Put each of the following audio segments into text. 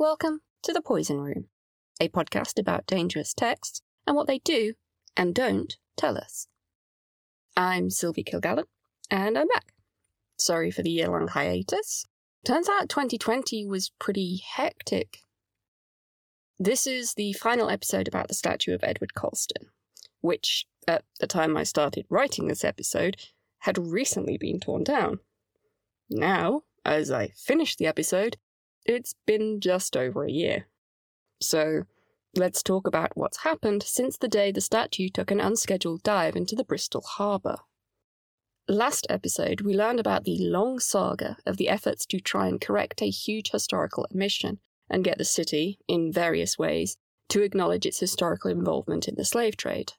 Welcome to The Poison Room, a podcast about dangerous texts and what they do and don't tell us. I'm Sylvie Kilgallen, and I'm back. Sorry for the year long hiatus. Turns out 2020 was pretty hectic. This is the final episode about the statue of Edward Colston, which, at the time I started writing this episode, had recently been torn down. Now, as I finish the episode, it's been just over a year. So, let's talk about what's happened since the day the statue took an unscheduled dive into the Bristol harbour. Last episode, we learned about the long saga of the efforts to try and correct a huge historical omission and get the city, in various ways, to acknowledge its historical involvement in the slave trade.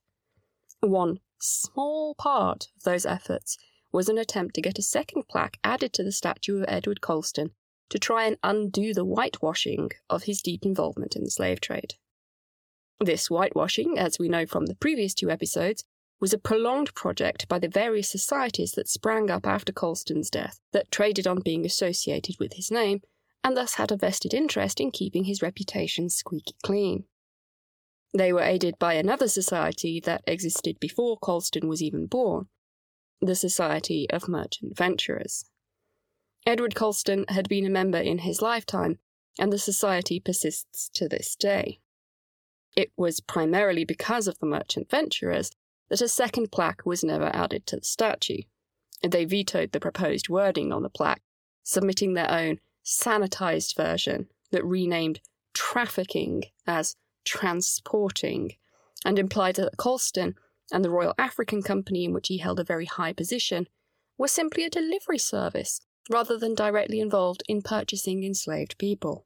One small part of those efforts was an attempt to get a second plaque added to the statue of Edward Colston to try and undo the whitewashing of his deep involvement in the slave trade. This whitewashing, as we know from the previous two episodes, was a prolonged project by the various societies that sprang up after Colston's death that traded on being associated with his name and thus had a vested interest in keeping his reputation squeaky clean. They were aided by another society that existed before Colston was even born, the Society of Merchant Venturers. Edward Colston had been a member in his lifetime, and the society persists to this day. It was primarily because of the merchant venturers that a second plaque was never added to the statue. They vetoed the proposed wording on the plaque, submitting their own sanitized version that renamed trafficking as transporting and implied that Colston and the Royal African Company, in which he held a very high position, were simply a delivery service rather than directly involved in purchasing enslaved people.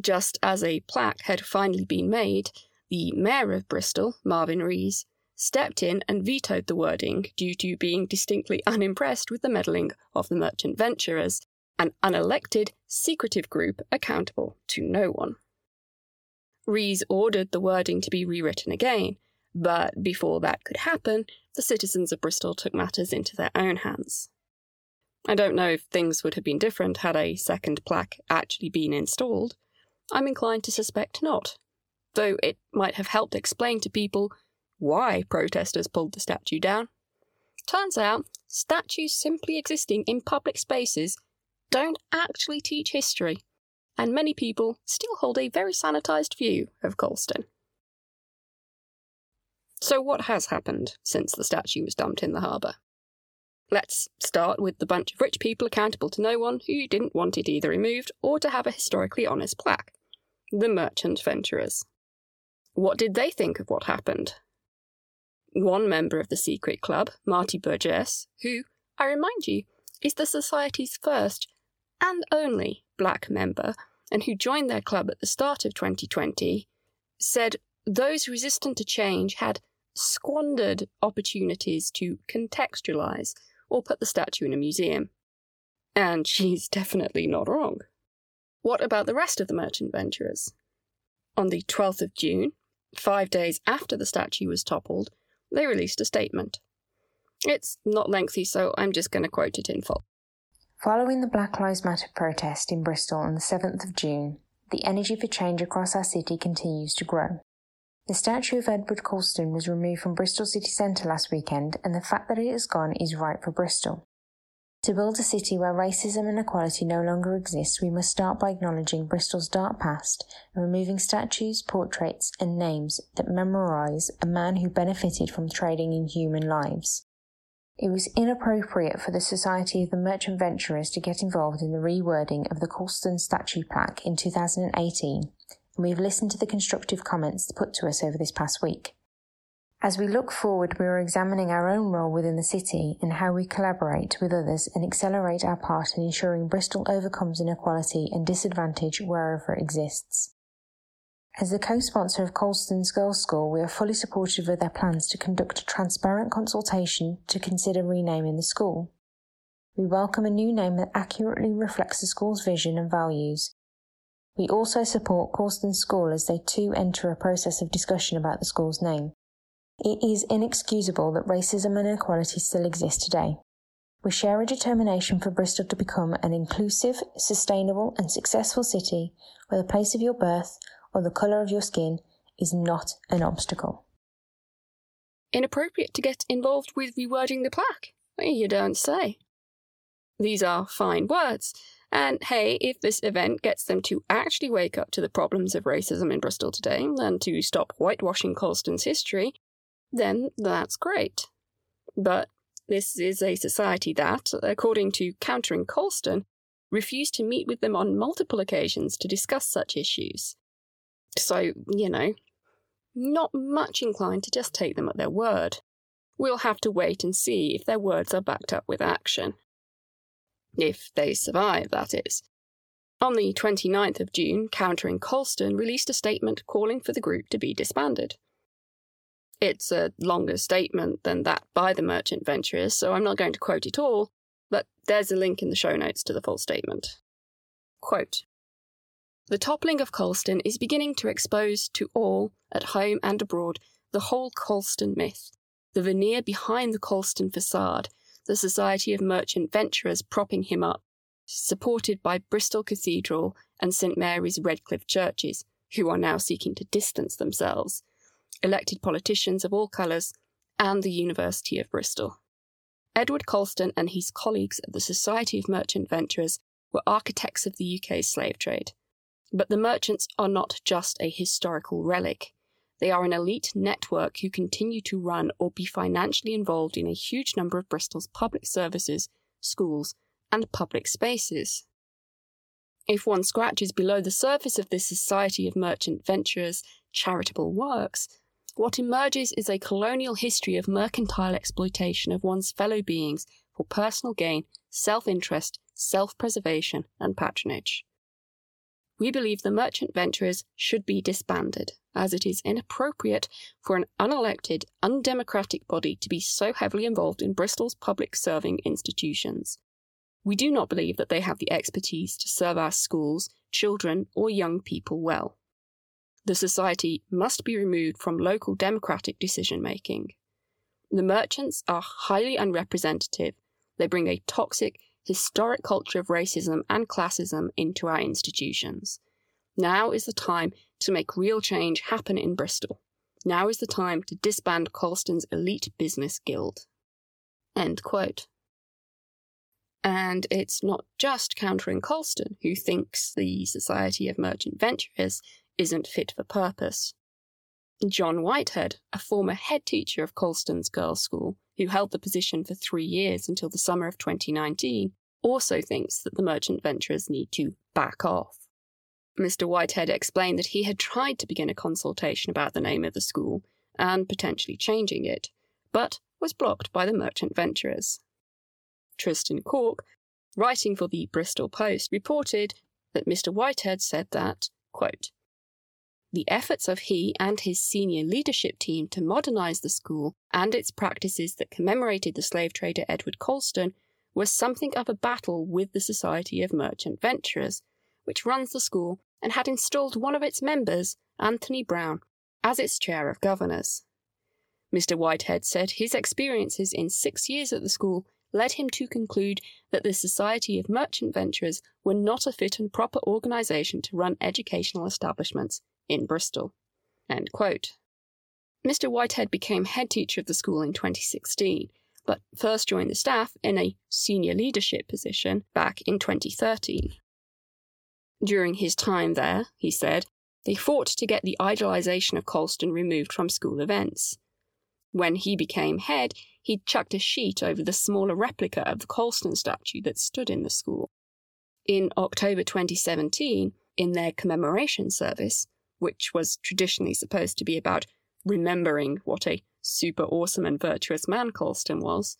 Just as a plaque had finally been made, the Mayor of Bristol, Marvin Rees, stepped in and vetoed the wording due to being distinctly unimpressed with the meddling of the merchant venturers, an unelected, secretive group accountable to no one. Rees ordered the wording to be rewritten again, but before that could happen, the citizens of Bristol took matters into their own hands. I don't know if things would have been different had a second plaque actually been installed. I'm inclined to suspect not, though it might have helped explain to people why protesters pulled the statue down. Turns out, statues simply existing in public spaces don't actually teach history, and many people still hold a very sanitised view of Colston. So, what has happened since the statue was dumped in the harbour? Let's start with the bunch of rich people accountable to no one who didn't want it either removed or to have a historically honest plaque the merchant venturers. What did they think of what happened? One member of the secret club, Marti Burgess, who, I remind you, is the Society's first and only black member, and who joined their club at the start of 2020, said those resistant to change had squandered opportunities to contextualize or put the statue in a museum. And she's definitely not wrong. What about the rest of the merchant venturers? On the 12th of June, five days after the statue was toppled, they released a statement. It's not lengthy, so I'm just going to quote it in full. Following the Black Lives Matter protest in Bristol on the 7th of June, the energy for change across our city continues to grow. The statue of Edward Colston was removed from Bristol city centre last weekend, and the fact that it has gone is right for Bristol. To build a city where racism and equality no longer exist, we must start by acknowledging Bristol's dark past and removing statues, portraits, and names that memorialise a man who benefited from trading in human lives. It was inappropriate for the Society of the Merchant Venturers to get involved in the rewording of the Colston statue plaque in 2018 and we've listened to the constructive comments put to us over this past week. As we look forward, we are examining our own role within the city and how we collaborate with others and accelerate our part in ensuring Bristol overcomes inequality and disadvantage wherever it exists. As the co-sponsor of Colston's Girls' School, we are fully supportive of their plans to conduct a transparent consultation to consider renaming the school. We welcome a new name that accurately reflects the school's vision and values we also support Colston School as they too enter a process of discussion about the school's name. It is inexcusable that racism and inequality still exist today. We share a determination for Bristol to become an inclusive, sustainable, and successful city where the place of your birth or the colour of your skin is not an obstacle. Inappropriate to get involved with rewording the plaque? You don't say. These are fine words, and hey, if this event gets them to actually wake up to the problems of racism in Bristol today and to stop whitewashing Colston's history, then that's great. But this is a society that, according to Countering Colston, refused to meet with them on multiple occasions to discuss such issues. So, you know, not much inclined to just take them at their word. We'll have to wait and see if their words are backed up with action. If they survive, that is. On the 29th of June, Countering Colston released a statement calling for the group to be disbanded. It's a longer statement than that by the merchant venturers, so I'm not going to quote it all, but there's a link in the show notes to the full statement. Quote The toppling of Colston is beginning to expose to all, at home and abroad, the whole Colston myth, the veneer behind the Colston facade, the Society of Merchant Venturers propping him up, supported by Bristol Cathedral and St Mary's Redcliffe churches, who are now seeking to distance themselves, elected politicians of all colours, and the University of Bristol. Edward Colston and his colleagues at the Society of Merchant Venturers were architects of the UK's slave trade. But the merchants are not just a historical relic. They are an elite network who continue to run or be financially involved in a huge number of Bristol's public services, schools, and public spaces. If one scratches below the surface of this Society of Merchant Venturers' charitable works, what emerges is a colonial history of mercantile exploitation of one's fellow beings for personal gain, self interest, self preservation, and patronage. We believe the merchant venturers should be disbanded, as it is inappropriate for an unelected, undemocratic body to be so heavily involved in Bristol's public serving institutions. We do not believe that they have the expertise to serve our schools, children, or young people well the society must be removed from local democratic decision making. The merchants are highly unrepresentative. They bring a toxic, historic culture of racism and classism into our institutions. Now is the time to make real change happen in Bristol. Now is the time to disband Colston's elite business guild. End quote. And it's not just countering Colston who thinks the Society of Merchant Venturers isn't fit for purpose. John Whitehead, a former head teacher of Colston's girls' school, who held the position for three years until the summer of 2019, also thinks that the merchant venturers need to back off. Mr. Whitehead explained that he had tried to begin a consultation about the name of the school and potentially changing it, but was blocked by the merchant venturers. Tristan Cork, writing for the Bristol Post, reported that Mr. Whitehead said that, quote, the efforts of he and his senior leadership team to modernize the school and its practices that commemorated the slave trader Edward Colston was something of a battle with the Society of Merchant Venturers, which runs the school and had installed one of its members, Anthony Brown, as its chair of governors. Mr. Whitehead said his experiences in six years at the school led him to conclude that the Society of Merchant Venturers were not a fit and proper organisation to run educational establishments in Bristol. Mr. Whitehead became head teacher of the school in 2016, but first joined the staff in a senior leadership position back in 2013. During his time there, he said, they fought to get the idolisation of Colston removed from school events. When he became head, he chucked a sheet over the smaller replica of the Colston statue that stood in the school. In October 2017, in their commemoration service, which was traditionally supposed to be about remembering what a super awesome and virtuous man Colston was,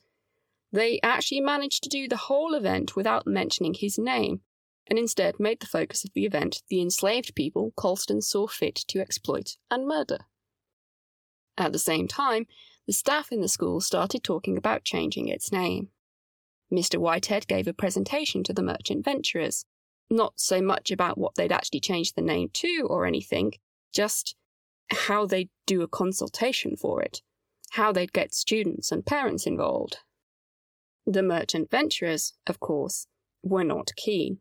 they actually managed to do the whole event without mentioning his name, and instead made the focus of the event the enslaved people Colston saw fit to exploit and murder. At the same time, the staff in the school started talking about changing its name. Mr. Whitehead gave a presentation to the merchant venturers, not so much about what they'd actually changed the name to or anything, just how they'd do a consultation for it, how they'd get students and parents involved. The merchant venturers, of course, were not keen.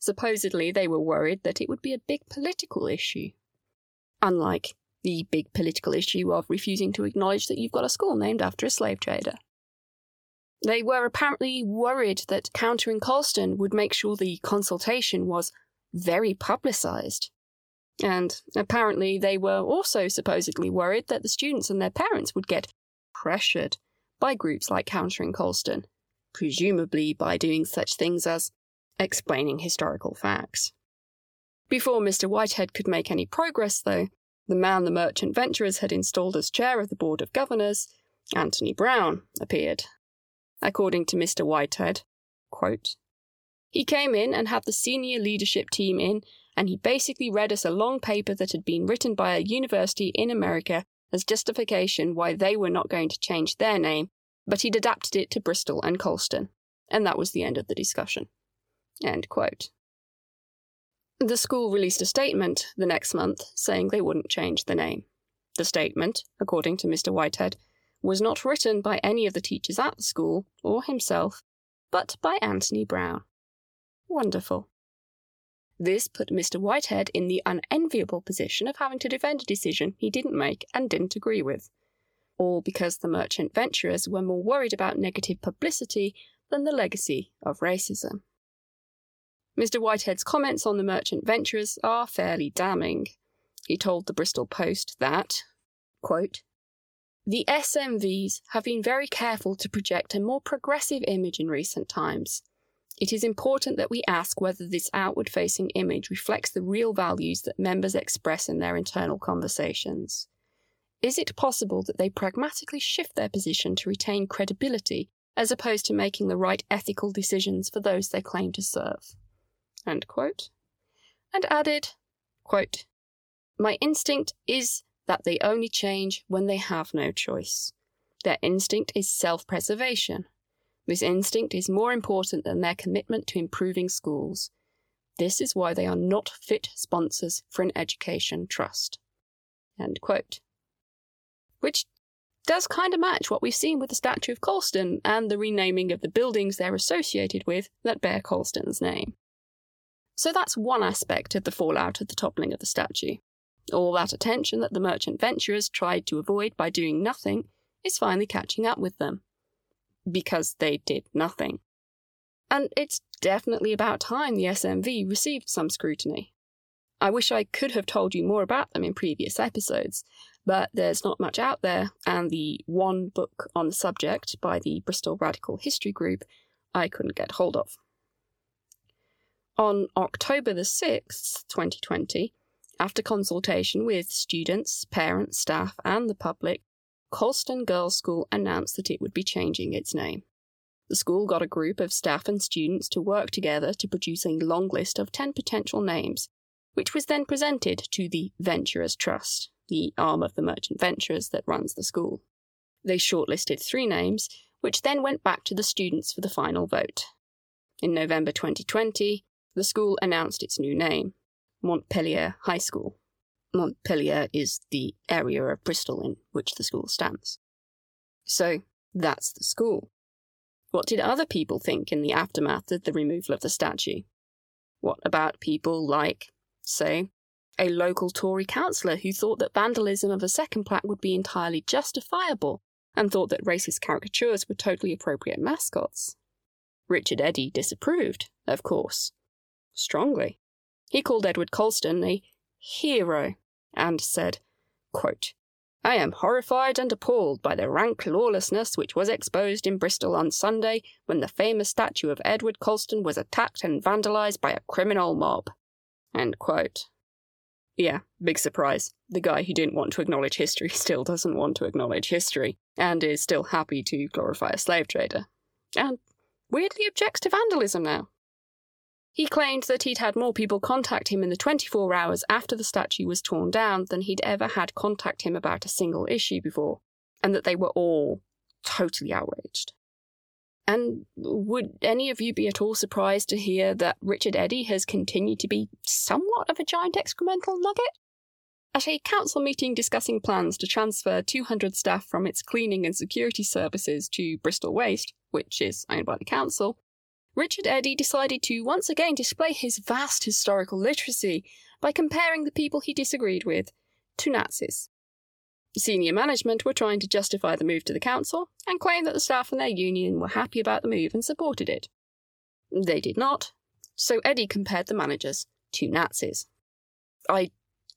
Supposedly, they were worried that it would be a big political issue. Unlike the big political issue of refusing to acknowledge that you've got a school named after a slave trader. They were apparently worried that countering Colston would make sure the consultation was very publicised. And apparently, they were also supposedly worried that the students and their parents would get pressured by groups like Countering Colston, presumably by doing such things as explaining historical facts. Before Mr. Whitehead could make any progress, though, the man the merchant venturers had installed as chair of the Board of Governors, Anthony Brown, appeared. According to Mr. Whitehead, quote, he came in and had the senior leadership team in, and he basically read us a long paper that had been written by a university in America as justification why they were not going to change their name, but he'd adapted it to Bristol and Colston. And that was the end of the discussion. End quote. The school released a statement the next month saying they wouldn't change the name. The statement, according to Mr. Whitehead, was not written by any of the teachers at the school or himself, but by Anthony Brown. Wonderful. This put Mr. Whitehead in the unenviable position of having to defend a decision he didn't make and didn't agree with. All because the merchant venturers were more worried about negative publicity than the legacy of racism. Mr. Whitehead's comments on the merchant venturers are fairly damning. He told the Bristol Post that, quote, the SMVs have been very careful to project a more progressive image in recent times. It is important that we ask whether this outward facing image reflects the real values that members express in their internal conversations. Is it possible that they pragmatically shift their position to retain credibility as opposed to making the right ethical decisions for those they claim to serve? and added, quote, My instinct is that they only change when they have no choice. Their instinct is self preservation. This instinct is more important than their commitment to improving schools. This is why they are not fit sponsors for an education trust. Which does kind of match what we've seen with the statue of Colston and the renaming of the buildings they're associated with that bear Colston's name. So that's one aspect of the fallout of the toppling of the statue. All that attention that the merchant venturers tried to avoid by doing nothing is finally catching up with them. Because they did nothing. And it's definitely about time the SMV received some scrutiny. I wish I could have told you more about them in previous episodes, but there's not much out there, and the one book on the subject by the Bristol Radical History Group I couldn't get hold of. On October the 6th, 2020, after consultation with students, parents, staff, and the public, Colston Girls' School announced that it would be changing its name. The school got a group of staff and students to work together to produce a long list of 10 potential names, which was then presented to the Venturers Trust, the arm of the merchant venturers that runs the school. They shortlisted three names, which then went back to the students for the final vote. In November 2020, the school announced its new name, Montpelier High School. Montpelier is the area of Bristol in which the school stands. So, that's the school. What did other people think in the aftermath of the removal of the statue? What about people like, say, a local Tory councillor who thought that vandalism of a second plaque would be entirely justifiable and thought that racist caricatures were totally appropriate mascots? Richard Eddy disapproved, of course, strongly. He called Edward Colston a hero and said, quote, I am horrified and appalled by the rank lawlessness which was exposed in Bristol on Sunday when the famous statue of Edward Colston was attacked and vandalized by a criminal mob. End quote. Yeah, big surprise. The guy who didn't want to acknowledge history still doesn't want to acknowledge history, and is still happy to glorify a slave trader. And weirdly objects to vandalism now. He claimed that he'd had more people contact him in the 24 hours after the statue was torn down than he'd ever had contact him about a single issue before, and that they were all totally outraged. And would any of you be at all surprised to hear that Richard Eddy has continued to be somewhat of a giant excremental nugget? At a council meeting discussing plans to transfer 200 staff from its cleaning and security services to Bristol Waste, which is owned by the council, Richard Eddy decided to once again display his vast historical literacy by comparing the people he disagreed with to Nazis. Senior management were trying to justify the move to the council and claimed that the staff and their union were happy about the move and supported it. They did not, so Eddy compared the managers to Nazis. I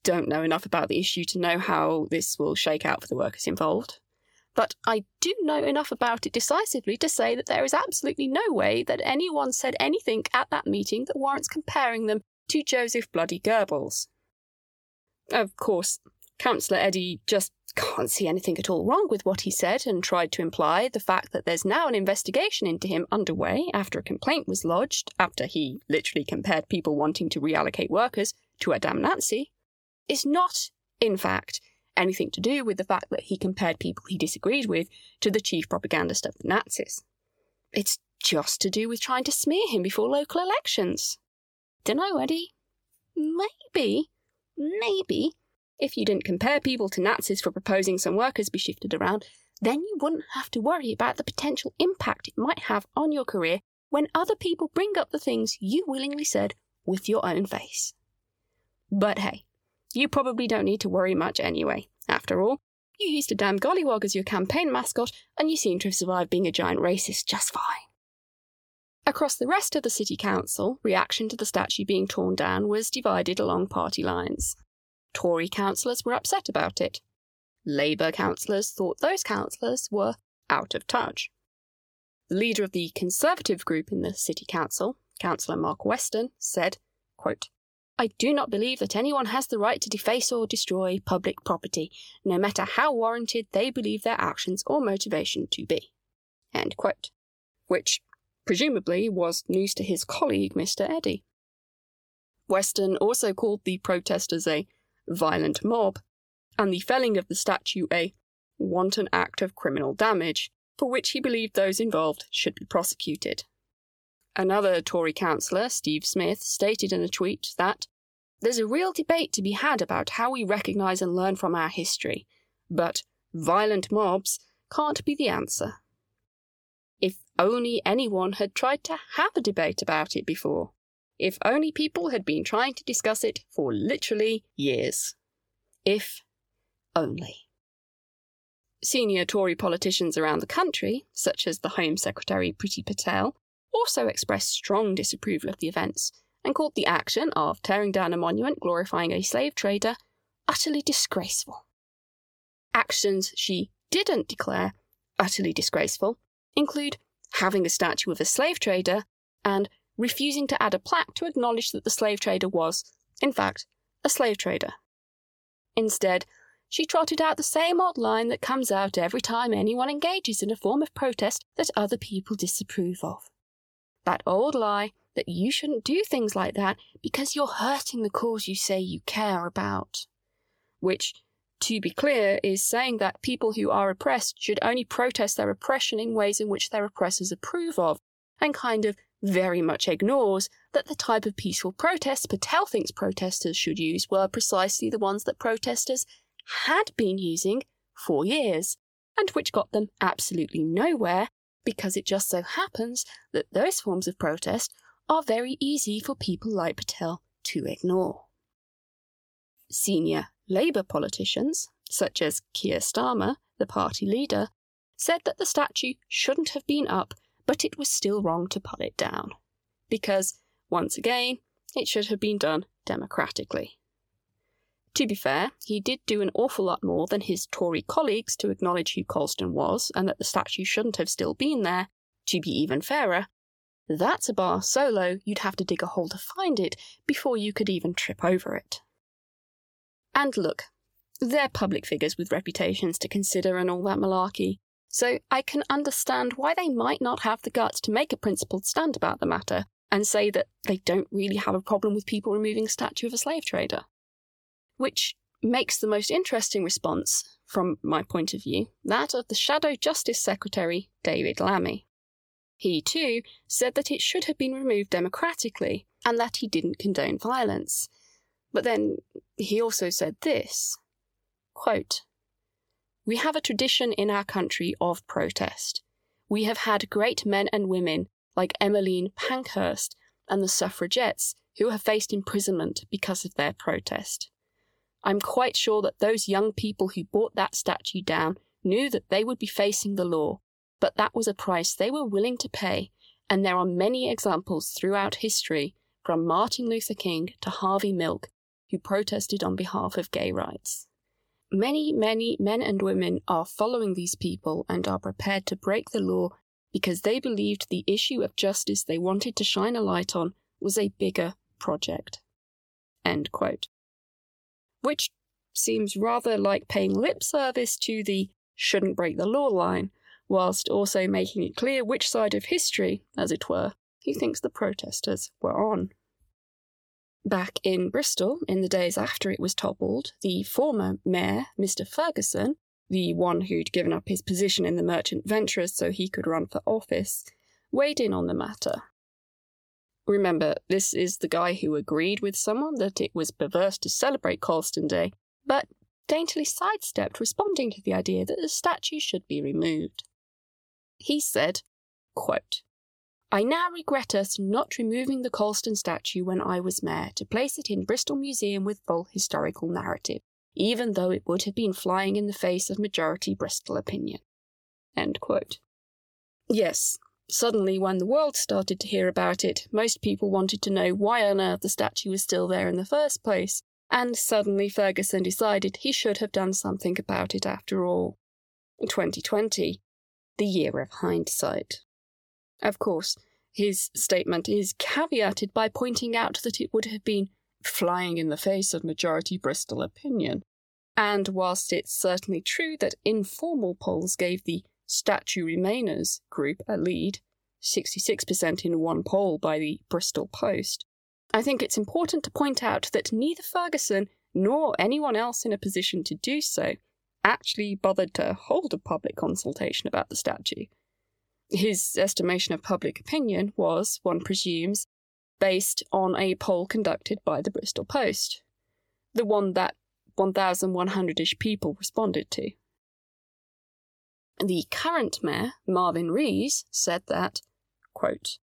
don't know enough about the issue to know how this will shake out for the workers involved, but I do know enough about it decisively to say that there is absolutely no way that anyone said anything at that meeting that warrants comparing them to Joseph Bloody Goebbels. Of course, Councillor Eddy just can't see anything at all wrong with what he said and tried to imply the fact that there's now an investigation into him underway after a complaint was lodged after he literally compared people wanting to reallocate workers to a damn Nazi is not, in fact, anything to do with the fact that he compared people he disagreed with to the chief propagandist of the Nazis. It's just to do with trying to smear him before local elections. Dunno, Eddy. Maybe, maybe, if you didn't compare people to Nazis for proposing some workers be shifted around, then you wouldn't have to worry about the potential impact it might have on your career when other people bring up the things you willingly said with your own face. But hey, you probably don't need to worry much anyway. After all, you used a damn gollywog as your campaign mascot, and you seem to have survived being a giant racist just fine. Across the rest of the city council, reaction to the statue being torn down was divided along party lines. Tory councillors were upset about it. Labour councillors thought those councillors were out of touch. The leader of the Conservative group in the City Council, Councillor Mark Weston, said, quote, I do not believe that anyone has the right to deface or destroy public property, no matter how warranted they believe their actions or motivation to be. End quote. Which, presumably, was news to his colleague, Mr. Eddy. Weston also called the protesters a violent mob, and the felling of the statue a wanton act of criminal damage, for which he believed those involved should be prosecuted. Another Tory councillor, Steve Smith, stated in a tweet that there's a real debate to be had about how we recognise and learn from our history, but violent mobs can't be the answer. If only anyone had tried to have a debate about it before. If only people had been trying to discuss it for literally years. If only. Senior Tory politicians around the country, such as the Home Secretary Priti Patel, also expressed strong disapproval of the events and called the action of tearing down a monument glorifying a slave trader utterly disgraceful. Actions she didn't declare utterly disgraceful include having a statue of a slave trader and refusing to add a plaque to acknowledge that the slave trader was, in fact, a slave trader. Instead, she trotted out the same old line that comes out every time anyone engages in a form of protest that other people disapprove of. That old lie that you shouldn't do things like that because you're hurting the cause you say you care about. Which, to be clear, is saying that people who are oppressed should only protest their oppression in ways in which their oppressors approve of, and kind of very much ignores that the type of peaceful protests Patel thinks protesters should use were precisely the ones that protesters had been using for years, and which got them absolutely nowhere because it just so happens that those forms of protest are very easy for people like Patel to ignore. Senior Labour politicians, such as Keir Starmer, the party leader, said that the statue shouldn't have been up but it was still wrong to pull it down. Because, once again, it should have been done democratically. To be fair, he did do an awful lot more than his Tory colleagues to acknowledge who Colston was and that the statue shouldn't have still been there. To be even fairer, that's a bar so low you'd have to dig a hole to find it before you could even trip over it. And look, they're public figures with reputations to consider and all that malarkey, so I can understand why they might not have the guts to make a principled stand about the matter and say that they don't really have a problem with people removing a statue of a slave trader. Which makes the most interesting response, from my point of view, that of the Shadow Justice Secretary, David Lammy. He, too, said that it should have been removed democratically and that he didn't condone violence. But then he also said this quote, we have a tradition in our country of protest. we have had great men and women like Emmeline Pankhurst and the suffragettes who have faced imprisonment because of their protest. I'm quite sure that those young people who brought that statue down knew that they would be facing the law, but that was a price they were willing to pay, and there are many examples throughout history, from Martin Luther King to Harvey Milk, who protested on behalf of gay rights. Many, many men and women are following these people and are prepared to break the law because they believed the issue of justice they wanted to shine a light on was a bigger project. End quote. Which seems rather like paying lip service to the shouldn't break the law line, whilst also making it clear which side of history, as it were, he thinks the protesters were on. Back in Bristol, in the days after it was toppled, the former mayor, Mr. Ferguson, the one who'd given up his position in the Merchant Venturers so he could run for office, weighed in on the matter. Remember, this is the guy who agreed with someone that it was perverse to celebrate Colston Day, but daintily sidestepped responding to the idea that the statue should be removed. He said, quote, I now regret us not removing the Colston statue when I was mayor to place it in Bristol Museum with full historical narrative, even though it would have been flying in the face of majority Bristol opinion. Yes, suddenly when the world started to hear about it, most people wanted to know why on earth the statue was still there in the first place, and suddenly Ferguson decided he should have done something about it after all. 2020, the year of hindsight. Of course, his statement is caveated by pointing out that it would have been flying in the face of majority Bristol opinion. And whilst it's certainly true that informal polls gave the statue remainers group a lead, 66% in one poll by the Bristol Post, I think it's important to point out that neither Ferguson nor anyone else in a position to do so actually bothered to hold a public consultation about the statue. His estimation of public opinion was, one presumes, based on a poll conducted by the Bristol Post, the one that 1,100 ish people responded to. The current mayor, Marvin Rees, said that, quote,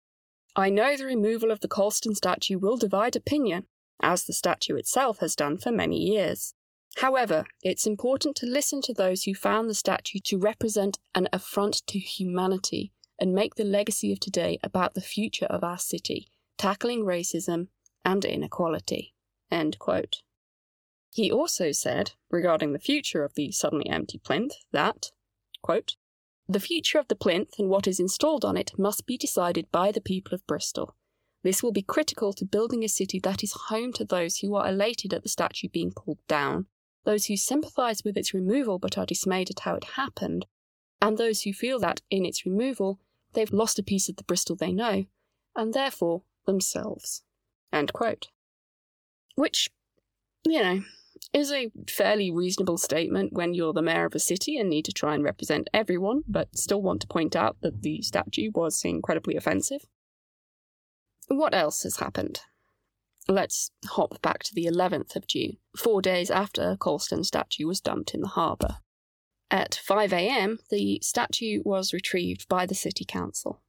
I know the removal of the Colston statue will divide opinion, as the statue itself has done for many years. However, it's important to listen to those who found the statue to represent an affront to humanity and make the legacy of today about the future of our city, tackling racism and inequality. He also said, regarding the future of the suddenly empty plinth, that, quote, the future of the plinth and what is installed on it must be decided by the people of Bristol. This will be critical to building a city that is home to those who are elated at the statue being pulled down, those who sympathise with its removal but are dismayed at how it happened, and those who feel that, in its removal, they've lost a piece of the Bristol they know, and therefore themselves. Which, you know, is a fairly reasonable statement when you're the mayor of a city and need to try and represent everyone, but still want to point out that the statue was incredibly offensive. What else has happened? Let's hop back to the 11th of June, four days after Colston's statue was dumped in the harbour. At 5am, the statue was retrieved by the City Council.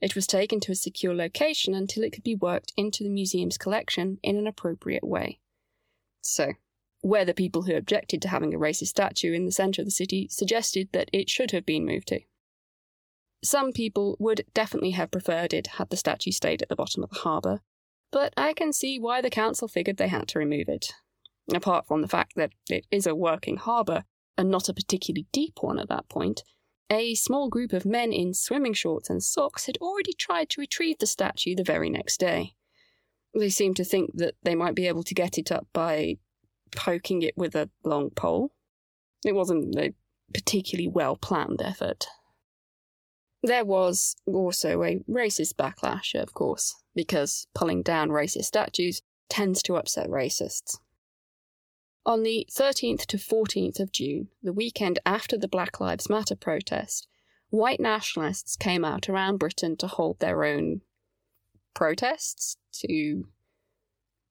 It was taken to a secure location until it could be worked into the museum's collection in an appropriate way. So, where the people who objected to having a racist statue in the centre of the city suggested that it should have been moved to. Some people would definitely have preferred it had the statue stayed at the bottom of the harbour, but I can see why the council figured they had to remove it. Apart from the fact that it is a working harbour, and not a particularly deep one at that point, a small group of men in swimming shorts and socks had already tried to retrieve the statue the very next day. They seemed to think that they might be able to get it up by poking it with a long pole. It wasn't a particularly well planned effort. There was also a racist backlash, of course, because pulling down racist statues tends to upset racists. On the 13th to 14th of June, the weekend after the Black Lives Matter protest, white nationalists came out around Britain to hold their own protests to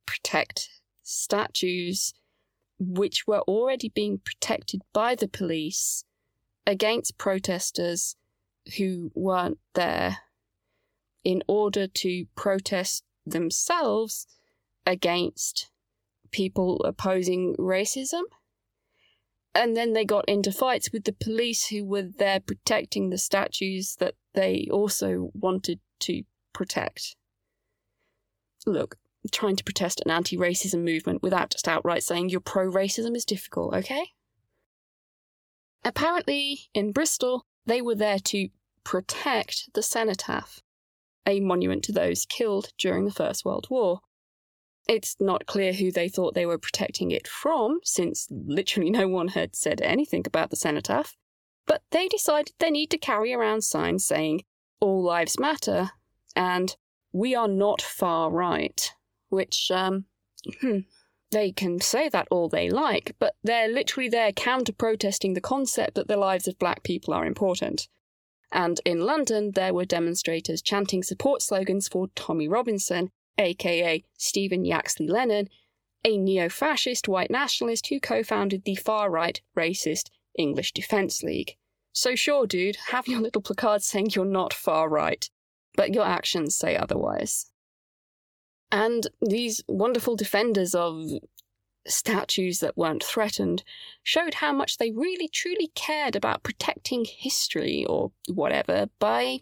protect statues which were already being protected by the police against protesters who weren't there in order to protest themselves against people opposing racism. And then they got into fights with the police who were there protecting the statues that they also wanted to protect. Look, trying to protest an anti racism movement without just outright saying you're pro racism is difficult, okay? Apparently, in Bristol, they were there to protect the cenotaph, a monument to those killed during the First World War. It's not clear who they thought they were protecting it from, since literally no one had said anything about the cenotaph, but they decided they need to carry around signs saying, All Lives Matter, and We are not far right, which, um, hmm, they can say that all they like, but they're literally there counter protesting the concept that the lives of black people are important. And in London, there were demonstrators chanting support slogans for Tommy Robinson, aka Stephen Yaxley Lennon, a neo fascist white nationalist who co founded the far right racist English Defence League. So, sure, dude, have your little placard saying you're not far right, but your actions say otherwise. And these wonderful defenders of statues that weren't threatened showed how much they really truly cared about protecting history or whatever by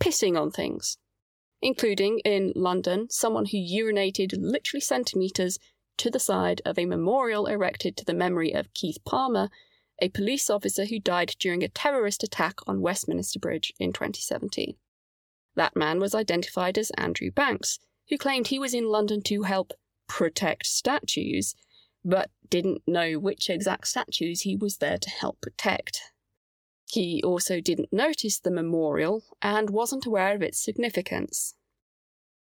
pissing on things. Including in London, someone who urinated literally centimetres to the side of a memorial erected to the memory of Keith Palmer, a police officer who died during a terrorist attack on Westminster Bridge in 2017. That man was identified as Andrew Banks, who claimed he was in London to help protect statues, but didn't know which exact statues he was there to help protect. He also didn't notice the memorial and wasn't aware of its significance.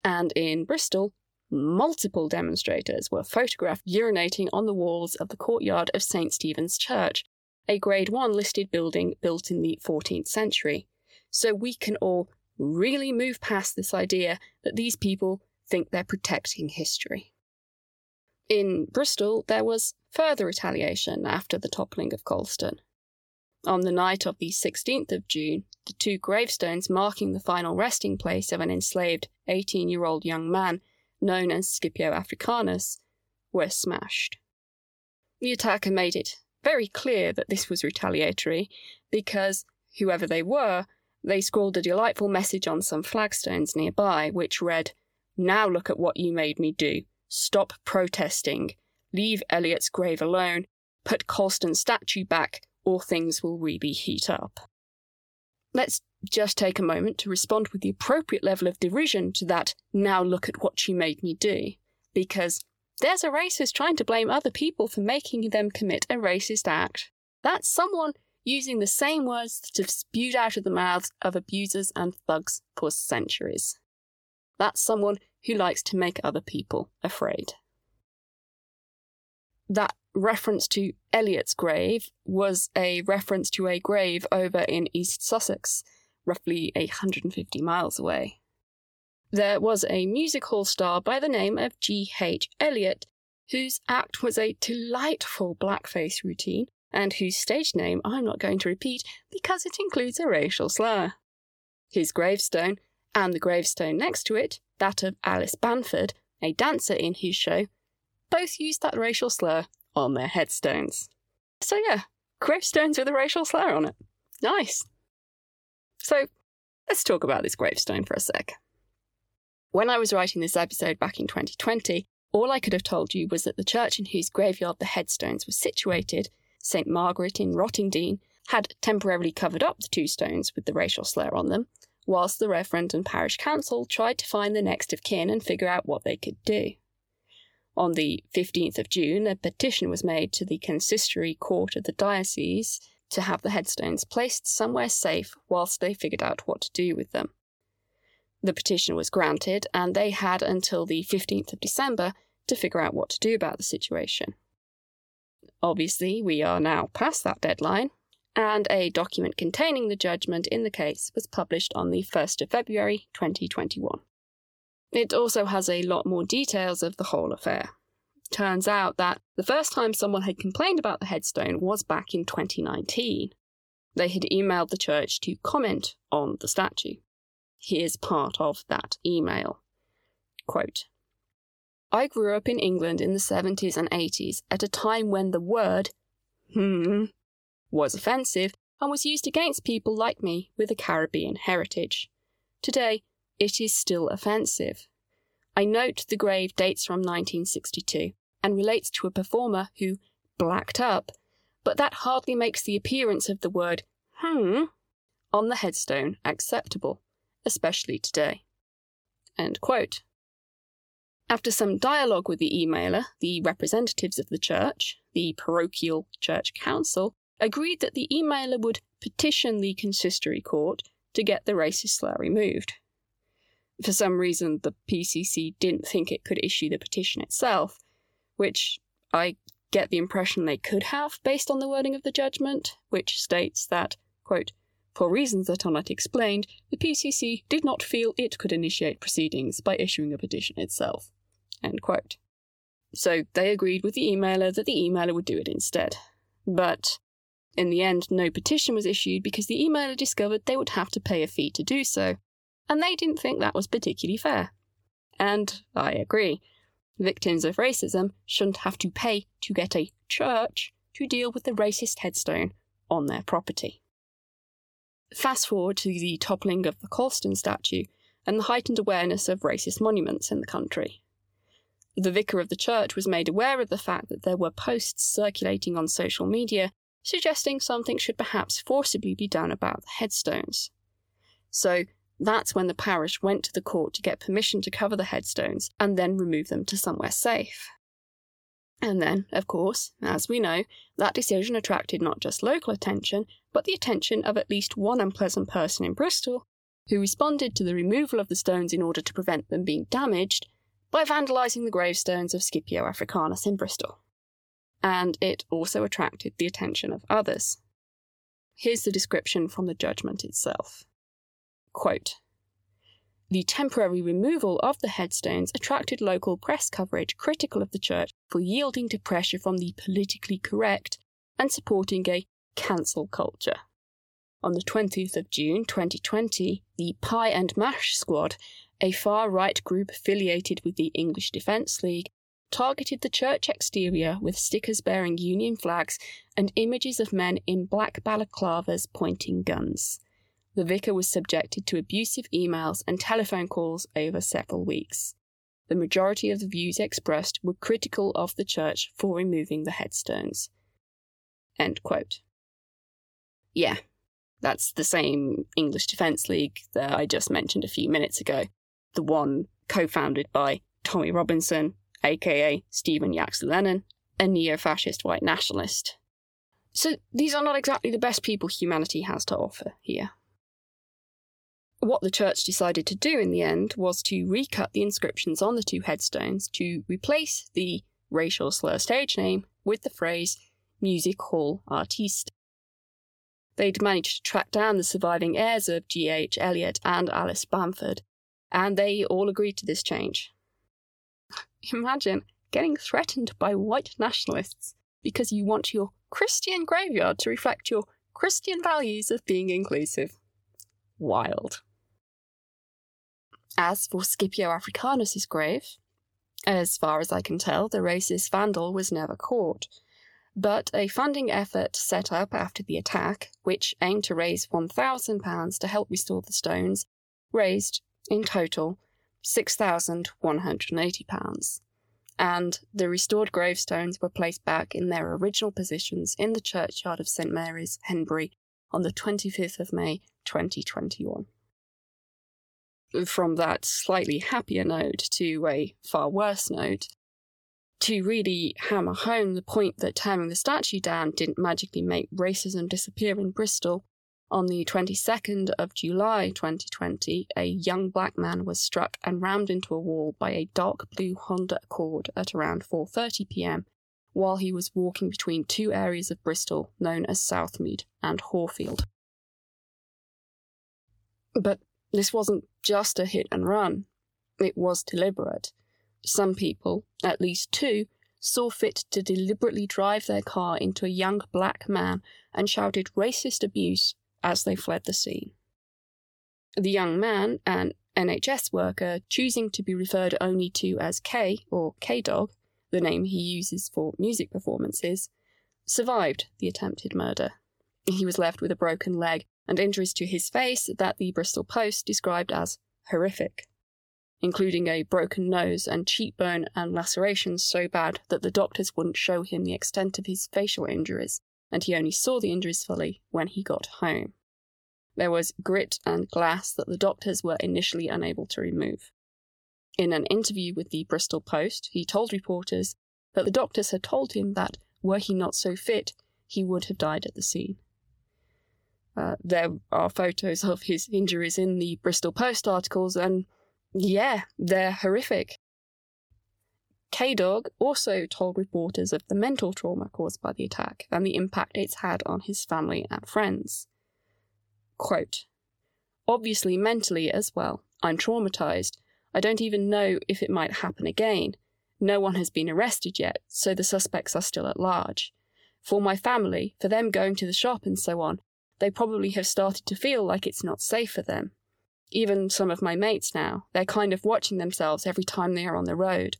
And in Bristol, multiple demonstrators were photographed urinating on the walls of the courtyard of St. Stephen's Church, a Grade 1 listed building built in the 14th century. So we can all really move past this idea that these people think they're protecting history. In Bristol, there was further retaliation after the toppling of Colston. On the night of the 16th of June, the two gravestones marking the final resting place of an enslaved 18 year old young man known as Scipio Africanus were smashed. The attacker made it very clear that this was retaliatory because, whoever they were, they scrawled a delightful message on some flagstones nearby, which read, Now look at what you made me do. Stop protesting. Leave Elliott's grave alone. Put Colston's statue back, or things will really heat up. Let's just take a moment to respond with the appropriate level of derision to that, now look at what you made me do. Because there's a racist trying to blame other people for making them commit a racist act. That's someone using the same words that have spewed out of the mouths of abusers and thugs for centuries. That's someone who likes to make other people afraid. That reference to Elliott's grave was a reference to a grave over in East Sussex, roughly 150 miles away. There was a music hall star by the name of G.H. Elliott, whose act was a delightful blackface routine and whose stage name I'm not going to repeat because it includes a racial slur. His gravestone, and the gravestone next to it, that of Alice Banford, a dancer in his show, both used that racial slur on their headstones. So, yeah, gravestones with a racial slur on it. Nice. So, let's talk about this gravestone for a sec. When I was writing this episode back in 2020, all I could have told you was that the church in whose graveyard the headstones were situated St. Margaret in Rottingdean, had temporarily covered up the two stones with the racial slur on them, whilst the Reverend and Parish Council tried to find the next of kin and figure out what they could do. On the 15th of June, a petition was made to the consistory court of the diocese to have the headstones placed somewhere safe whilst they figured out what to do with them. The petition was granted, and they had until the 15th of December to figure out what to do about the situation. Obviously, we are now past that deadline, and a document containing the judgment in the case was published on the 1st of February 2021. It also has a lot more details of the whole affair. Turns out that the first time someone had complained about the headstone was back in 2019. they had emailed the church to comment on the statue. Here's part of that email. Quote, I grew up in England in the 70s and 80s at a time when the word, hmm, was offensive and was used against people like me with a Caribbean heritage. Today, it is still offensive. I note the grave dates from 1962 and relates to a performer who blacked up, but that hardly makes the appearance of the word hmm on the headstone acceptable, especially today. After some dialogue with the emailer, the representatives of the church, the parochial church council, agreed that the emailer would petition the consistory court to get the racist slur removed. For some reason, the PCC didn't think it could issue the petition itself, which I get the impression they could have based on the wording of the judgment, which states that, quote, for reasons that are not explained, the PCC did not feel it could initiate proceedings by issuing a petition itself. End quote. So they agreed with the emailer that the emailer would do it instead. But in the end, no petition was issued because the emailer discovered they would have to pay a fee to do so, and they didn't think that was particularly fair. And I agree. Victims of racism shouldn't have to pay to get a church to deal with the racist headstone on their property. Fast forward to the toppling of the Colston statue and the heightened awareness of racist monuments in the country. The vicar of the church was made aware of the fact that there were posts circulating on social media suggesting something should perhaps forcibly be done about the headstones. So that's when the parish went to the court to get permission to cover the headstones and then remove them to somewhere safe. And then, of course, as we know, that decision attracted not just local attention, but the attention of at least one unpleasant person in Bristol, who responded to the removal of the stones in order to prevent them being damaged by vandalising the gravestones of Scipio Africanus in Bristol. And it also attracted the attention of others. Here's the description from the judgment itself. Quote, the temporary removal of the headstones attracted local press coverage critical of the church for yielding to pressure from the politically correct and supporting a cancel culture. On the 20th of June 2020, the Pie and Mash Squad, a far right group affiliated with the English Defence League, targeted the church exterior with stickers bearing Union flags and images of men in black balaclavas pointing guns the vicar was subjected to abusive emails and telephone calls over several weeks. The majority of the views expressed were critical of the church for removing the headstones. End quote. Yeah, that's the same English Defence League that I just mentioned a few minutes ago, the one co founded by Tommy Robinson, aka Stephen Yaxley Lennon, a neo fascist white nationalist. So these are not exactly the best people humanity has to offer here. What the church decided to do in the end was to recut the inscriptions on the two headstones to replace the racial slur stage name with the phrase Music Hall Artiste. They'd managed to track down the surviving heirs of G.H. Elliott and Alice Bamford, and they all agreed to this change. Imagine getting threatened by white nationalists because you want your Christian graveyard to reflect your Christian values of being inclusive. Wild. As for Scipio Africanus's grave, as far as I can tell, the racist vandal was never caught. But a funding effort set up after the attack, which aimed to raise £1,000 to help restore the stones, raised, in total, £6,180. And the restored gravestones were placed back in their original positions in the churchyard of St Mary's, Henbury, on the 25th of May 2021 from that slightly happier note to a far worse note, to really hammer home the point that tearing the statue down didn't magically make racism disappear in Bristol, on the 22nd of July 2020, a young black man was struck and rammed into a wall by a dark blue Honda Accord at around 4:30 p.m. while he was walking between two areas of Bristol known as Southmead and Horfield. But this wasn't just a hit and run, it was deliberate. Some people, at least two, saw fit to deliberately drive their car into a young black man and shouted racist abuse as they fled the scene. The young man, an NHS worker, choosing to be referred only to as K or K Dog, the name he uses for music performances, survived the attempted murder. He was left with a broken leg and injuries to his face that the Bristol Post described as horrific, including a broken nose and cheekbone and lacerations so bad that the doctors wouldn't show him the extent of his facial injuries, and he only saw the injuries fully when he got home. There was grit and glass that the doctors were initially unable to remove. In an interview with the Bristol Post, he told reporters that the doctors had told him that, were he not so fit, he would have died at the scene. Uh, there are photos of his injuries in the Bristol Post articles, and yeah, they're horrific. K Dog also told reporters of the mental trauma caused by the attack and the impact it's had on his family and friends. Quote, Obviously, mentally as well, I'm traumatized. I don't even know if it might happen again. No one has been arrested yet, so the suspects are still at large. For my family, for them going to the shop and so on, they probably have started to feel like it's not safe for them. Even some of my mates now, they're kind of watching themselves every time they are on the road.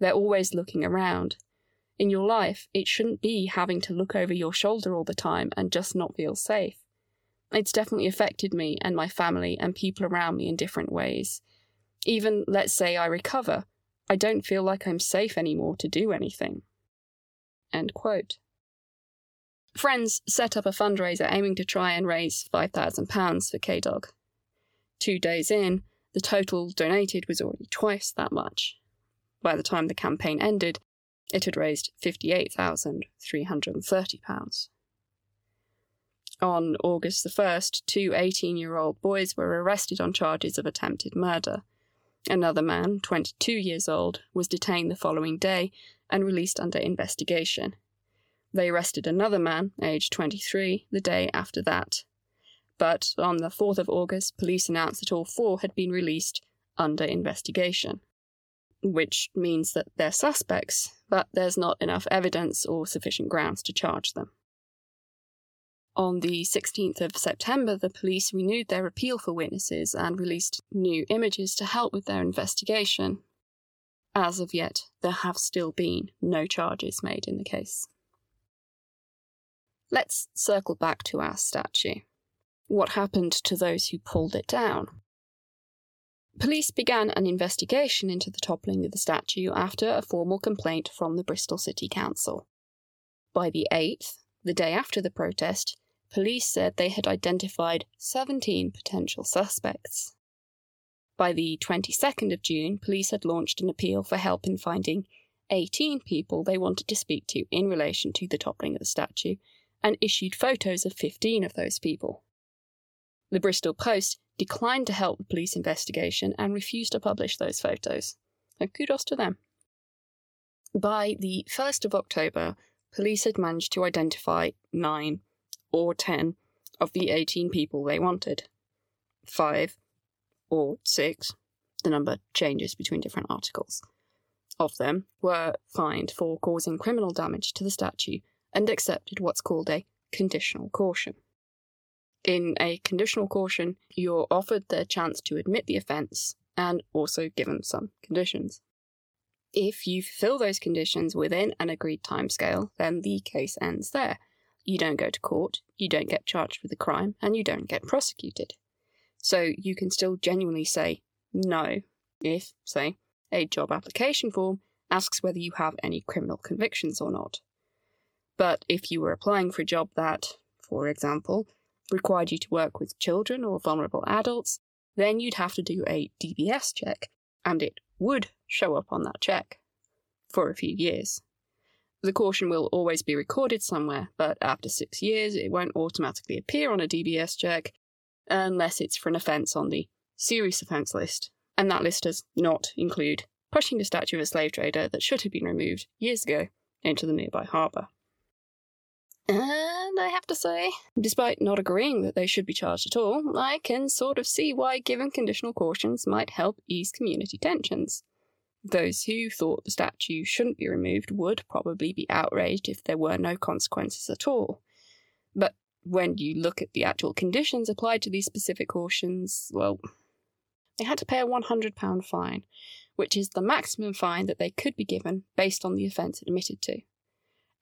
They're always looking around. In your life, it shouldn't be having to look over your shoulder all the time and just not feel safe. It's definitely affected me and my family and people around me in different ways. Even, let's say, I recover, I don't feel like I'm safe anymore to do anything. End quote. Friends set up a fundraiser aiming to try and raise £5,000 for K Dog. Two days in, the total donated was already twice that much. By the time the campaign ended, it had raised £58,330. On August the 1st, two 18 year old boys were arrested on charges of attempted murder. Another man, 22 years old, was detained the following day and released under investigation. They arrested another man, aged 23, the day after that. But on the 4th of August, police announced that all four had been released under investigation. Which means that they're suspects, but there's not enough evidence or sufficient grounds to charge them. On the 16th of September, the police renewed their appeal for witnesses and released new images to help with their investigation. As of yet, there have still been no charges made in the case. Let's circle back to our statue. What happened to those who pulled it down? Police began an investigation into the toppling of the statue after a formal complaint from the Bristol City Council. By the 8th, the day after the protest, police said they had identified 17 potential suspects. By the 22nd of June, police had launched an appeal for help in finding 18 people they wanted to speak to in relation to the toppling of the statue and issued photos of 15 of those people. The Bristol Post declined to help the police investigation and refused to publish those photos. So kudos to them. By the 1st of October, police had managed to identify 9 or 10 of the 18 people they wanted. 5 or 6, the number changes between different articles, of them were fined for causing criminal damage to the statue and accepted what's called a conditional caution. In a conditional caution, you're offered the chance to admit the offence and also given some conditions. If you fulfill those conditions within an agreed timescale, then the case ends there. You don't go to court, you don't get charged with a crime, and you don't get prosecuted. So you can still genuinely say no if, say, a job application form asks whether you have any criminal convictions or not. But if you were applying for a job that, for example, required you to work with children or vulnerable adults, then you'd have to do a DBS check, and it would show up on that check for a few years. The caution will always be recorded somewhere, but after six years, it won't automatically appear on a DBS check unless it's for an offence on the serious offence list, and that list does not include pushing the statue of a slave trader that should have been removed years ago into the nearby harbour. And I have to say, despite not agreeing that they should be charged at all, I can sort of see why giving conditional cautions might help ease community tensions. Those who thought the statue shouldn't be removed would probably be outraged if there were no consequences at all. But when you look at the actual conditions applied to these specific cautions, well, they had to pay a £100 fine, which is the maximum fine that they could be given based on the offence admitted to.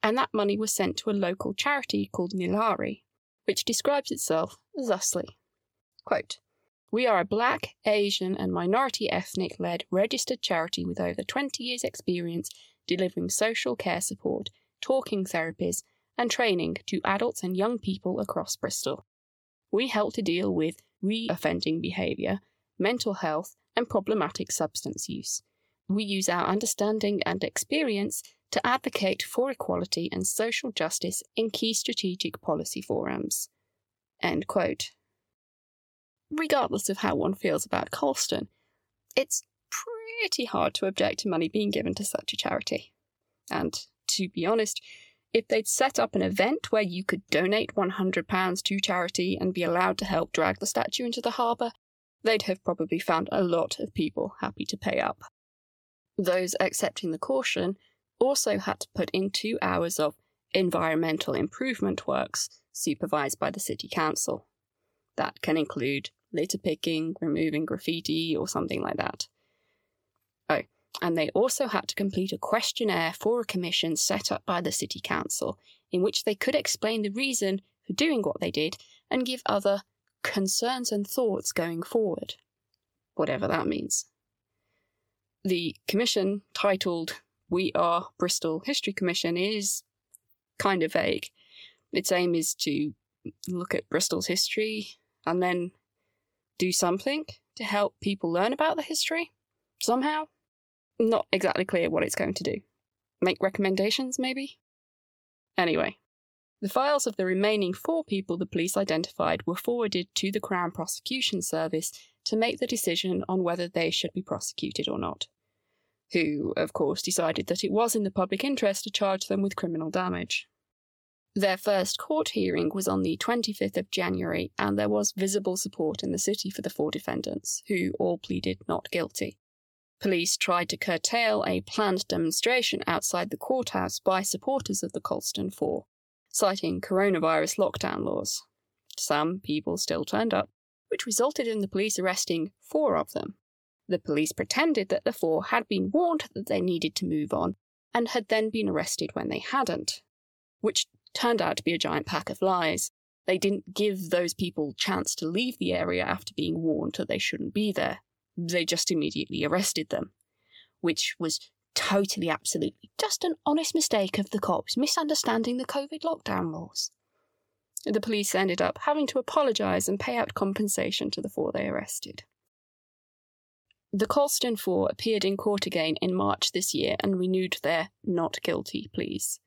And that money was sent to a local charity called Nilaari, which describes itself thusly Quote, we are a black, Asian, and minority ethnic led registered charity with over 20 years' experience delivering social care support, talking therapies, and training to adults and young people across Bristol. We help to deal with re offending behaviour, mental health, and problematic substance use. We use our understanding and experience to advocate for equality and social justice in key strategic policy forums. End quote regardless of how one feels about Colston, it's pretty hard to object to money being given to such a charity. And to be honest, if they'd set up an event where you could donate £100 to charity and be allowed to help drag the statue into the harbour, they'd have probably found a lot of people happy to pay up. Those accepting the caution also had to put in two hours of environmental improvement works supervised by the City Council. That can include litter picking, removing graffiti, or something like that. Oh, and they also had to complete a questionnaire for a commission set up by the City Council, in which they could explain the reason for doing what they did and give other concerns and thoughts going forward, whatever that means. The commission, titled We Are Bristol History Commission, is kind of vague. Its aim is to look at Bristol's history and then do something to help people learn about the history somehow. Not exactly clear what it's going to do. Make recommendations, maybe? Anyway, the files of the remaining four people the police identified were forwarded to the Crown Prosecution Service to make the decision on whether they should be prosecuted or not. Who, of course, decided that it was in the public interest to charge them with criminal damage. Their first court hearing was on the 25th of January, and there was visible support in the city for the four defendants, who all pleaded not guilty. Police tried to curtail a planned demonstration outside the courthouse by supporters of the Colston Four, citing coronavirus lockdown laws. Some people still turned up, which resulted in the police arresting four of them. The police pretended that the four had been warned that they needed to move on and had then been arrested when they hadn't, which turned out to be a giant pack of lies. They didn't give those people chance to leave the area after being warned that they shouldn't be there. They just immediately arrested them, which was totally, absolutely just an honest mistake of the cops misunderstanding the COVID lockdown laws. The police ended up having to apologise and pay out compensation to the four they arrested. The Colston Four appeared in court again in March this year and renewed their not guilty pleas.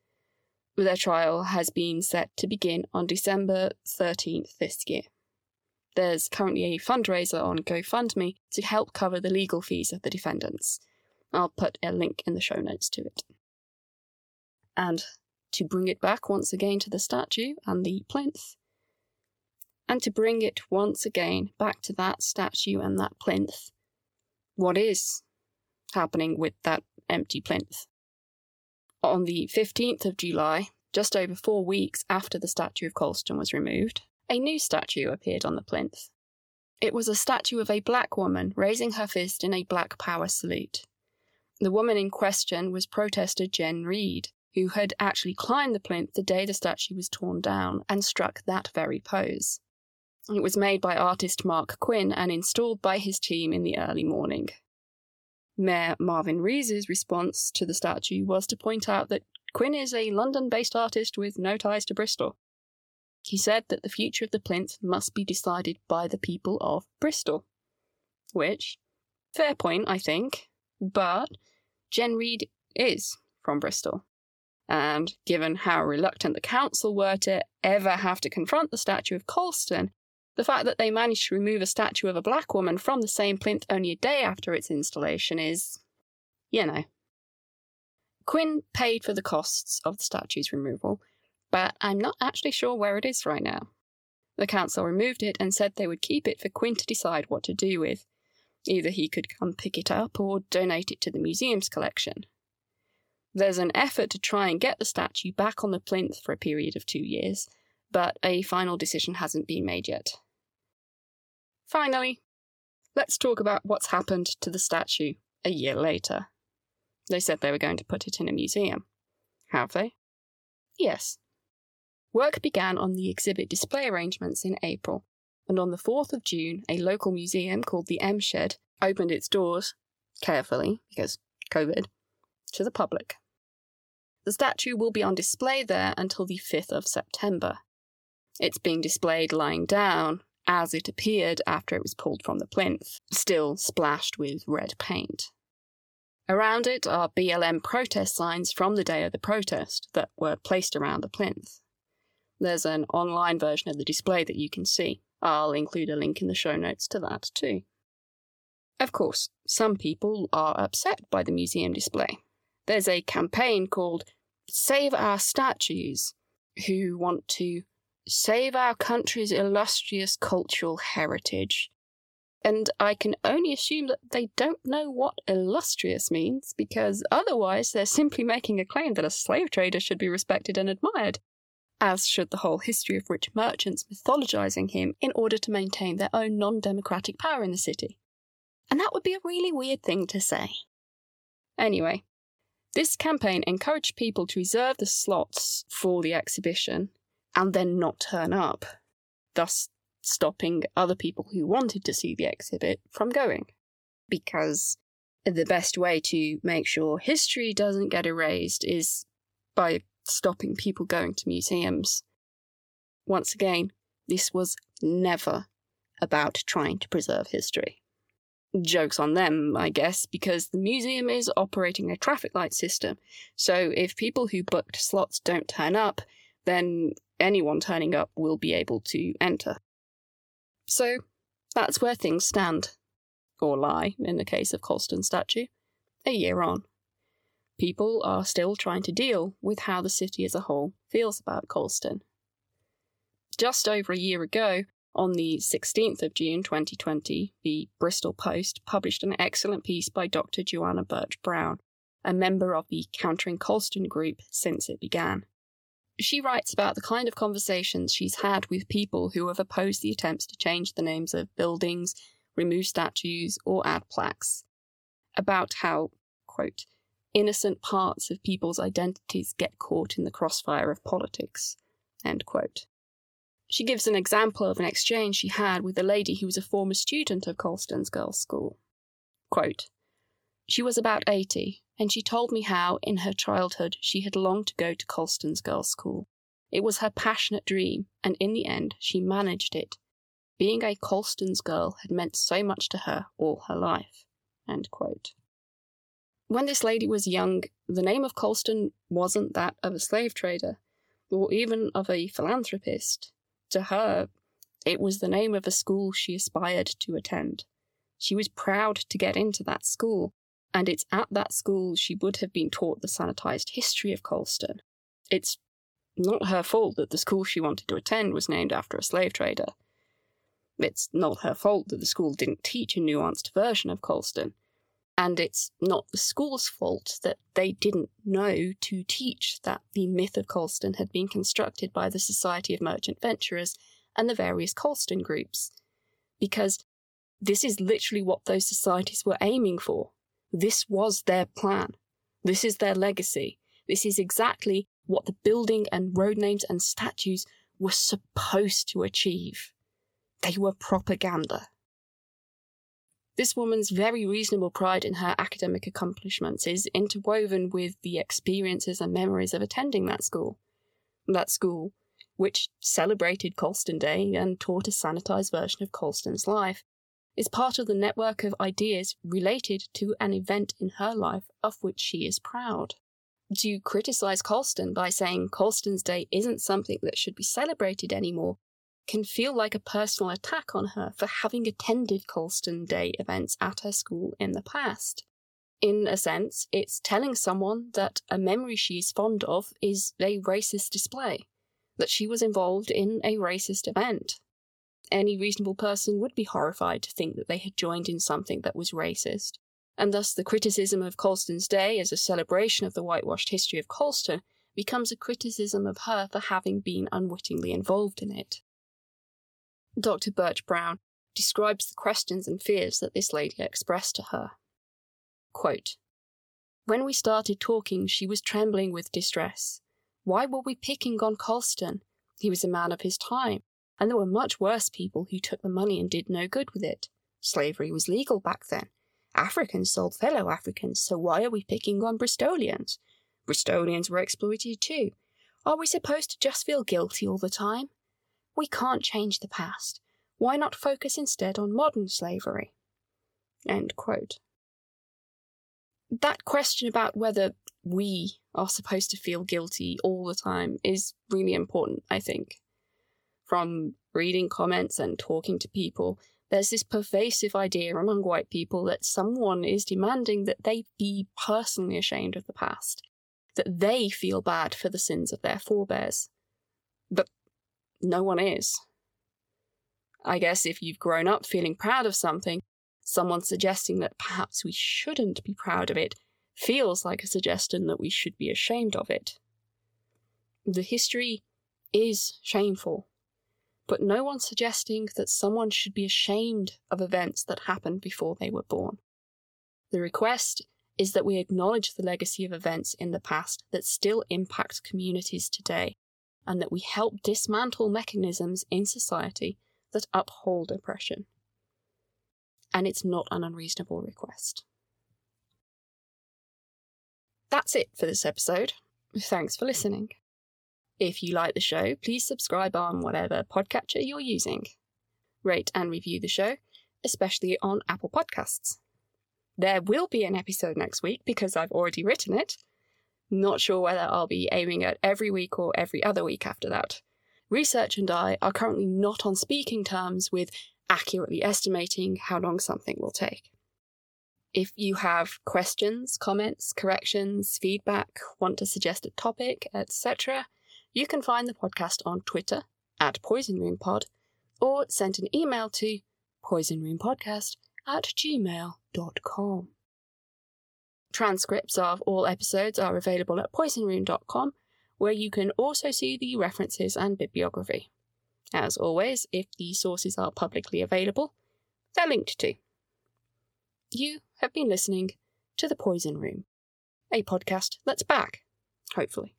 Their trial has been set to begin on December 13th this year. There's currently a fundraiser on GoFundMe to help cover the legal fees of the defendants. I'll put a link in the show notes to it. And to bring it back once again to the statue and the plinth, and to bring it once again back to that statue and that plinth, what is happening with that empty plinth? On the 15th of July, just over four weeks after the statue of Colston was removed, a new statue appeared on the plinth. It was a statue of a black woman raising her fist in a black power salute. The woman in question was protester Jen Reid, who had actually climbed the plinth the day the statue was torn down and struck that very pose. It was made by artist Marc Quinn and installed by his team in the early morning. Mayor Marvin Rees's response to the statue was to point out that Quinn is a London based artist with no ties to Bristol. He said that the future of the plinth must be decided by the people of Bristol. Which, fair point, I think, but Jen Reid is from Bristol. And given how reluctant the council were to ever have to confront the statue of Colston, the fact that they managed to remove a statue of a black woman from the same plinth only a day after its installation is, you know. Quinn paid for the costs of the statue's removal, but I'm not actually sure where it is right now. The council removed it and said they would keep it for Quinn to decide what to do with. Either he could come pick it up or donate it to the museum's collection. There's an effort to try and get the statue back on the plinth for a period of two years, but a final decision hasn't been made yet. Finally, let's talk about what's happened to the statue a year later. They said they were going to put it in a museum. Have they? Yes. Work began on the exhibit display arrangements in April, and on the 4th of June, a local museum called the M Shed opened its doors, carefully, because COVID, to the public. The statue will be on display there until the 5th of September. It's being displayed lying down, as it appeared after it was pulled from the plinth, still splashed with red paint. Around it are BLM protest signs from the day of the protest that were placed around the plinth. There's an online version of the display that you can see. I'll include a link in the show notes to that too. Of course, some people are upset by the museum display. There's a campaign called Save Our Statues, who want to save our country's illustrious cultural heritage. And I can only assume that they don't know what illustrious means, because otherwise they're simply making a claim that a slave trader should be respected and admired as should the whole history of rich merchants mythologizing him in order to maintain their own non democratic power in the city. And that would be a really weird thing to say. Anyway, this campaign encouraged people to reserve the slots for the exhibition and then not turn up, thus stopping other people who wanted to see the exhibit from going. Because the best way to make sure history doesn't get erased is by stopping people going to museums. Once again, this was never about trying to preserve history. Joke's on them, I guess, because the museum is operating a traffic light system. So if people who booked slots don't turn up, then anyone turning up will be able to enter. So that's where things stand, or lie in the case of Colston statue, a year on people are still trying to deal with how the city as a whole feels about Colston. Just over a year ago, on the 16th of June 2020, the Bristol Post published an excellent piece by Dr. Joanna Burch Brown, a member of the Countering Colston group since it began. She writes about the kind of conversations she's had with people who have opposed the attempts to change the names of buildings, remove statues, or add plaques. About how, quote, innocent parts of people's identities get caught in the crossfire of politics. end quote. She gives an example of an exchange she had with a lady who was a former student of Colston's girls' school. Quote, she was about 80, and she told me how, in her childhood, she had longed to go to Colston's girls' school. It was her passionate dream, and in the end, she managed it. Being a Colston's girl had meant so much to her all her life. When this lady was young, the name of Colston wasn't that of a slave trader, or even of a philanthropist. To her, it was the name of a school she aspired to attend. She was proud to get into that school, and it's at that school she would have been taught the sanitized history of Colston. It's not her fault that the school she wanted to attend was named after a slave trader. It's not her fault that the school didn't teach a nuanced version of Colston. And it's not the school's fault that they didn't know to teach that the myth of Colston had been constructed by the Society of Merchant Venturers and the various Colston groups. Because this is literally what those societies were aiming for. This was their plan. This is their legacy. This is exactly what the building and road names and statues were supposed to achieve. They were propaganda. This woman's very reasonable pride in her academic accomplishments is interwoven with the experiences and memories of attending that school. That school, which celebrated Colston Day and taught a sanitized version of Colston's life, is part of the network of ideas related to an event in her life of which she is proud. To criticize Colston by saying Colston's Day isn't something that should be celebrated anymore can feel like a personal attack on her for having attended Colston Day events at her school in the past. In a sense, it's telling someone that a memory she is fond of is a racist display, that she was involved in a racist event. Any reasonable person would be horrified to think that they had joined in something that was racist, and thus the criticism of Colston's day as a celebration of the whitewashed history of Colston becomes a criticism of her for having been unwittingly involved in it. Dr. Burch Brown describes the questions and fears that this lady expressed to her. Quote, when we started talking, she was trembling with distress. Why were we picking on Colston? He was a man of his time, and there were much worse people who took the money and did no good with it. Slavery was legal back then. Africans sold fellow Africans, so why are we picking on Bristolians? Bristolians were exploited too. Are we supposed to just feel guilty all the time? We can't change the past. Why not focus instead on modern slavery? That question about whether we are supposed to feel guilty all the time is really important, I think. From reading comments and talking to people, there's this pervasive idea among white people that someone is demanding that they be personally ashamed of the past, that they feel bad for the sins of their forebears. But no one is. I guess if you've grown up feeling proud of something, someone suggesting that perhaps we shouldn't be proud of it feels like a suggestion that we should be ashamed of it. The history is shameful, but no one suggesting that someone should be ashamed of events that happened before they were born. The request is that we acknowledge the legacy of events in the past that still impact communities today, and that we help dismantle mechanisms in society that uphold oppression and it's not an unreasonable request. That's it for this episode. Thanks for listening. If you like the show, please subscribe on whatever podcatcher you're using. Rate and review the show, especially on Apple Podcasts. There will be an episode next week because I've already written it. Not sure whether I'll be aiming at every week or every other week after that. Research and I are currently not on speaking terms with accurately estimating how long something will take. If you have questions, comments, corrections, feedback, want to suggest a topic, etc., you can find the podcast on Twitter at Poison Room Pod or send an email to poisonroompodcast at gmail.com. Transcripts of all episodes are available at poisonroom.com, where you can also see the references and bibliography. As always, if the sources are publicly available, they're linked to. You have been listening to The Poison Room, a podcast that's back, hopefully.